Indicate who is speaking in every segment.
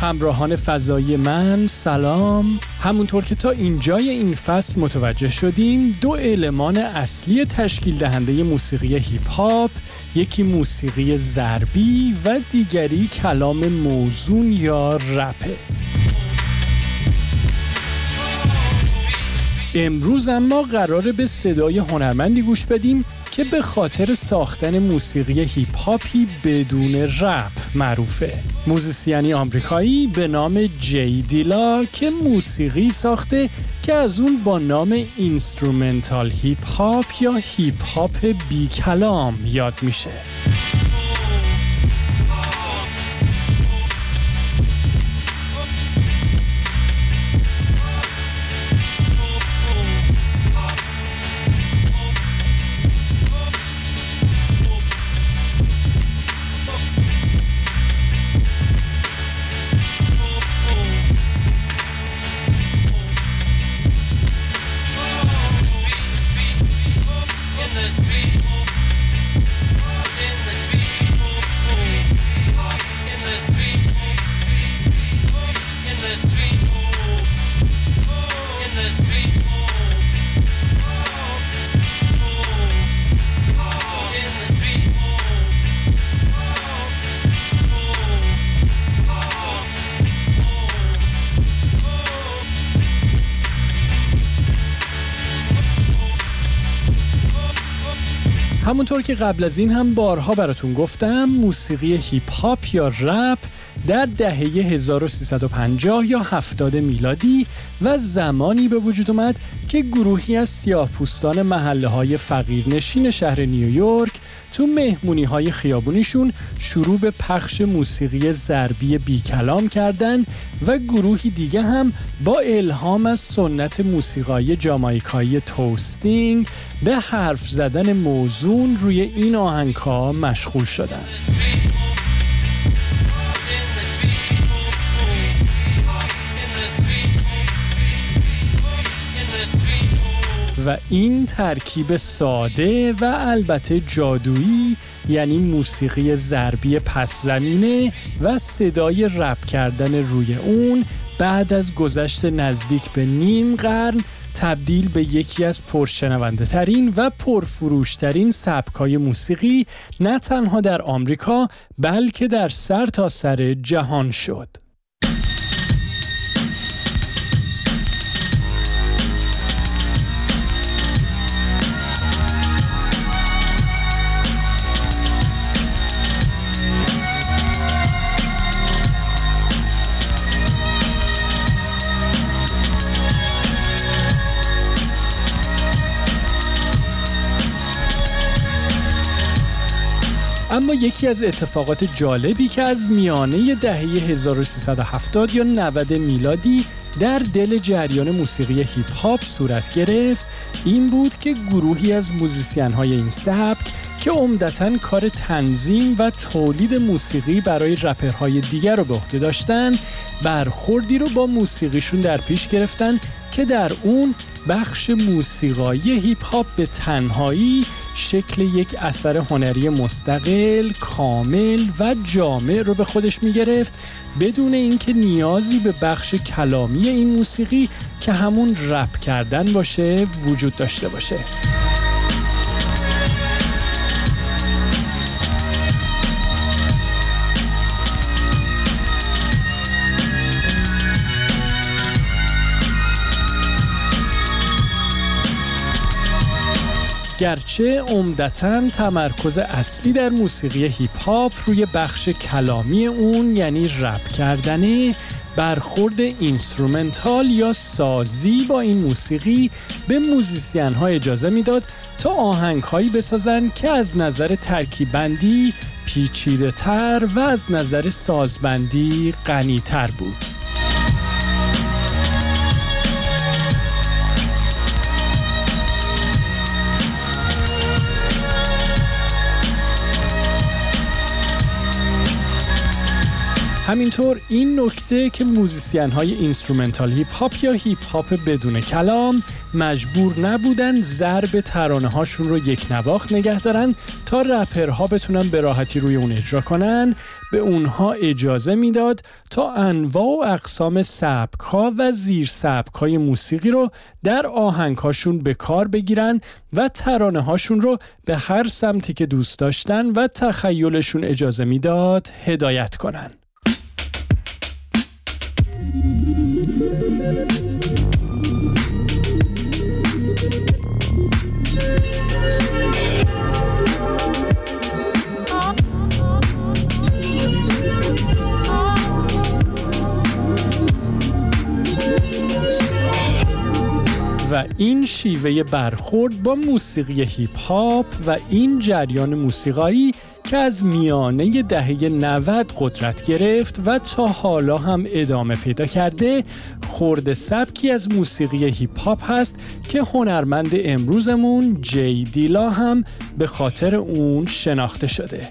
Speaker 1: همراهان فضایی من سلام. همونطور که تا اینجای این فصل متوجه شدیم دو المان اصلی تشکیل دهنده موسیقی هیپ هاپ یکی موسیقی ضربی و دیگری کلام موزون یا رپه امروز اما قراره به صدای هنرمندی گوش بدیم که به خاطر ساختن موسیقی هیپ هاپی بدون رپ معروفه. musician ی آمریکایی به نام J Dilla که موسیقی ساخته که از اون با نام instrumental hip hop یا هیپ هاپ بی کلام یاد میشه. همونطور که قبل از این هم بارها براتون گفتم موسیقی هیپ هاپ یا رپ در دهه 1350 یا 70 میلادی و زمانی به وجود اومد که گروهی از سیاه پوستان محله های فقیرنشین شهر نیویورک تو مهمونی های خیابونیشون شروع به پخش موسیقی ضربی بی کلام کردن و گروهی دیگه هم با الهام از سنت موسیقای جامایکایی توستینگ به حرف زدن موزون روی این آهنگ ها مشغول شدن. و این ترکیب ساده و البته جادویی یعنی موسیقی ضربی پس زمینه و صدای رپ کردن روی اون بعد از گذشت نزدیک به نیم قرن تبدیل به یکی از پرشنونده ترین و پرفروشترین سبکای موسیقی نه تنها در آمریکا بلکه در سر تا سر جهان شد. اما یکی از اتفاقات جالبی که از میانه دهه 1370 یا 90 میلادی در دل جریان موسیقی هیپ هاپ صورت گرفت این بود که گروهی از موزیسین های این سبک که عمدتا کار تنظیم و تولید موسیقی برای رپرهای دیگر رو به عهده داشتن برخوردی رو با موسیقیشون در پیش گرفتن که در اون بخش موسیقایی هیپ هاپ به تنهایی شکل یک اثر هنری مستقل، کامل و جامع رو به خودش می گرفت بدون اینکه نیازی به بخش کلامی این موسیقی که همون رپ کردن باشه وجود داشته باشه. گرچه عمدتا تمرکز اصلی در موسیقی هیپ هاپ روی بخش کلامی اون یعنی رپ کردنه برخورد instrumental یا سازی با این موسیقی به موزیسین ها اجازه می‌داد تا آهنگ هایی بسازن که از نظر ترکیبندی پیچیده تر و از نظر سازبندی غنی تر بود. همینطور این نکته که موزیسین های instrumental hip hop یا هیپ هاپ بدون کلام مجبور نبودن ضرب ترانه هاشون رو یک نواخت نگه دارن تا رپرها بتونن به راحتی روی اون اجرا کنن به اونها اجازه می‌داد تا انواع و اقسام سبک ها و زیر سبک های موسیقی رو در آهنگ هاشون به کار بگیرن و ترانه هاشون رو به هر سمتی که دوست داشتن و تخیلشون اجازه می‌داد هدایت کنن. و این شیوه برخورد با موسیقی هیپ هاپ و این جریان موسیقایی که از میانه دهه 90 قدرت گرفت و تا حالا هم ادامه پیدا کرده خورد سبکی از موسیقی هیپ هاپ هست که هنرمند امروزمون جی دیلا هم به خاطر اون شناخته شده.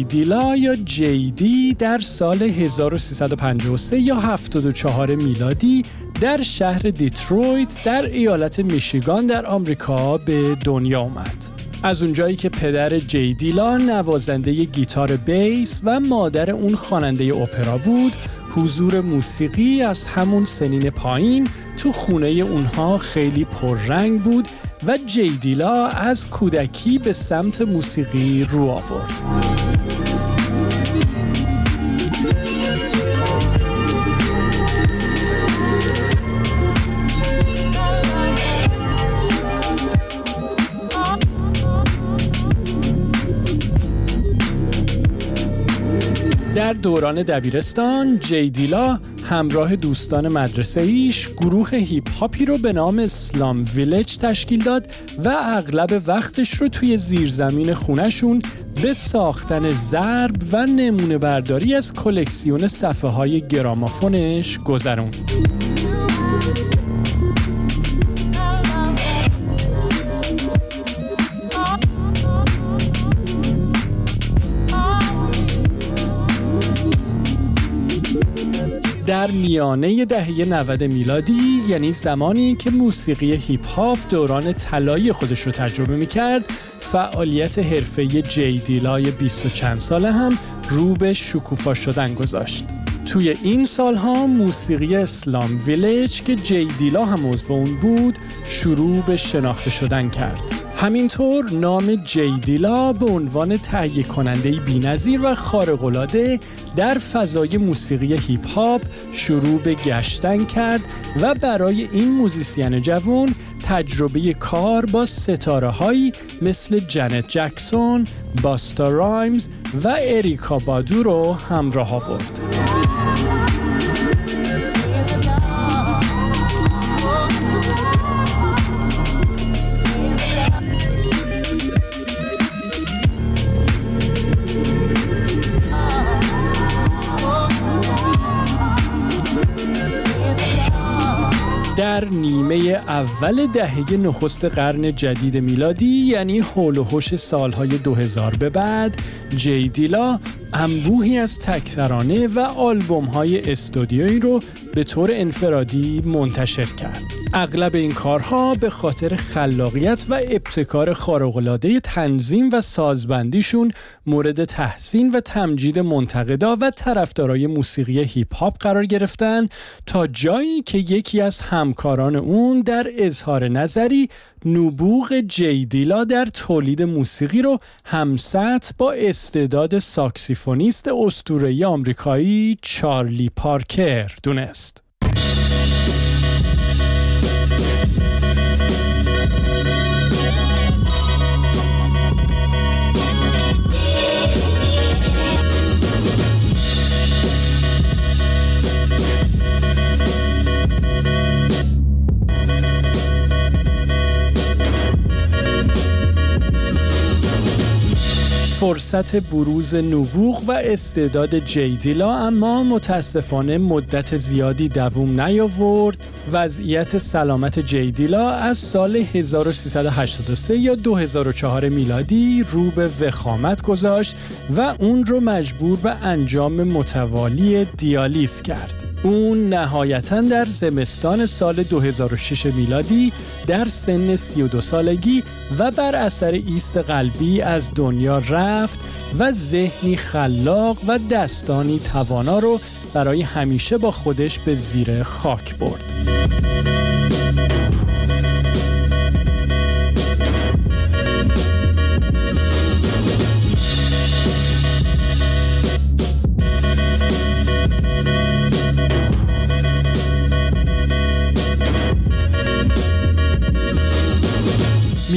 Speaker 1: جی دیلا یا جی دی در سال 1353 یا 74 میلادی در شهر دیترویت در ایالت میشیگان در آمریکا به دنیا آمد. از اونجایی که پدر جی دیلا نوازنده گیتار بیس و مادر اون خواننده اپرا بود، حضور موسیقی از همون سنین پایین تو خونه اونها خیلی پررنگ بود و جی دیلا از کودکی به سمت موسیقی رو آورد. در دوران دبیرستان جیدیلا همراه دوستان مدرسه ایش گروه هیپ هاپی رو به نام اسلام ویلج تشکیل داد و اغلب وقتش رو توی زیرزمین خونشون به ساختن ضرب و نمونه برداری از کلکسیون صفحه های گرامافونش گذروند. در میانه دهه 90 میلادی یعنی زمانی که موسیقی هیپ هاپ دوران طلایی خودش رو تجربه می کرد فعالیت حرفه جی دیلای 20 و چند ساله هم رو به شکوفا شدن گذاشت. توی این سالها موسیقی اسلام ویلیج که جی دیلا هم عضو اون بود شروع به شناخته شدن کرد. همینطور نام جیدیلا به عنوان تهیه کننده بینظیر و خارق‌العاده در فضای موسیقی هیپ هاپ شروع به گشتن کرد و برای این موزیسین جوان تجربه کار با ستاره هایی مثل جنت جکسون، باستا رایمز و اریکا بادو رو همراه آورد. اول دهه نخست قرن جدید میلادی یعنی حول و سالهای 2000 به بعد جی دیلا انبوهی از تکترانه و آلبوم های استودیویی رو به طور انفرادی منتشر کرد. اغلب این کارها به خاطر خلاقیت و ابتکار خارق‌العاده تنظیم و سازبندیشون مورد تحسین و تمجید منتقدا و طرفدارای موسیقی هیپ هاپ قرار گرفتن تا جایی که یکی از همکاران اون در اظهار نظری نبوغ جیدیلا در تولید موسیقی رو همسط با استعداد ساکسیفونیست اسطوره‌ای آمریکایی چارلی پارکر دونست. فرصت بروز نبوغ و استعداد جیدیلا اما متاسفانه مدت زیادی دووم نیاورد وضعیت سلامت جیدیلا از سال 1383 یا 2004 میلادی رو به وخامت گذاشت و اون رو مجبور به انجام متوالی دیالیز کرد. اون نهایتا در زمستان سال 2006 میلادی در سن 32 سالگی و بر اثر ایست قلبی از دنیا رفت و ذهنی خلاق و دستانی توانا رو برای همیشه با خودش به زیر خاک برد.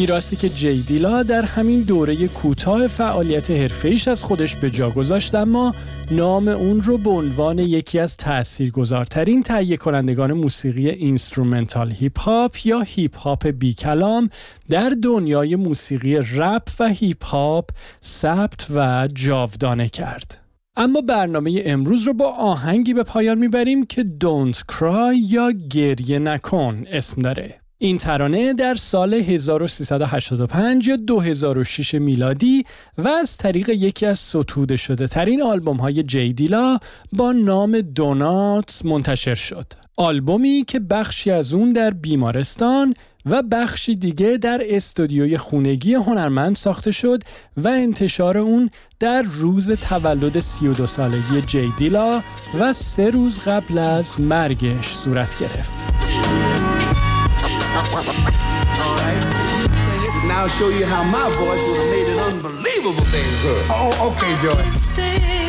Speaker 1: میراثی که جی دیلا در همین دوره کوتاه فعالیت حرفه‌ایش از خودش به جا گذاشت اما نام اون رو به عنوان یکی از تاثیرگذارترین تهیه کنندگان موسیقی instrumental hip hop یا هیپ هاپ بی کلام در دنیای موسیقی رپ و هیپ هاپ ثبت و جاودانه کرد. اما برنامه امروز رو با آهنگی به پایان می‌بریم که Don't Cry یا گریه نکن اسم داره. این ترانه در سال 1385 یا 2006 میلادی و از طریق یکی از ستوده شده ترین آلبوم های جیدیلا با نام دونات منتشر شد. آلبومی که بخشی از اون در بیمارستان و بخشی دیگه در استودیوی خونگی هنرمند ساخته شد و انتشار اون در روز تولد 32 سالگی جیدیلا و سه روز قبل از مرگش صورت گرفت. Now I'll show you how my voice would have made an unbelievable thing Good. Oh, okay, Joy.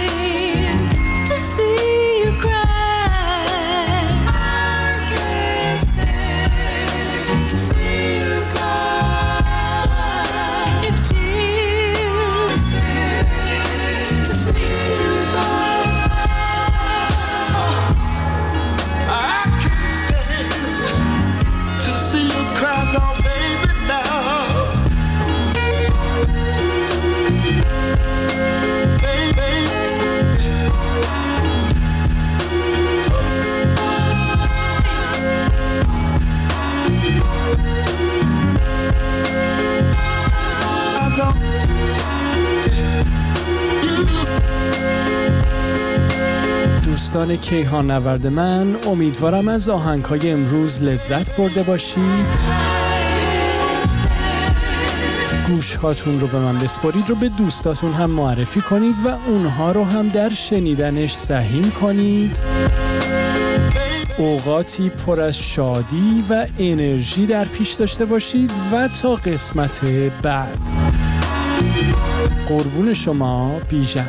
Speaker 1: دوستان کیهان نورد من امیدوارم از آهنگ های امروز لذت برده باشید. گوش هاتون رو به من بسپارید رو به دوستاتون هم معرفی کنید و اونها رو هم در شنیدنش سهیم کنید. اوقاتی پر از شادی و انرژی در پیش داشته باشید و تا قسمت بعد. قربون شما بیژن.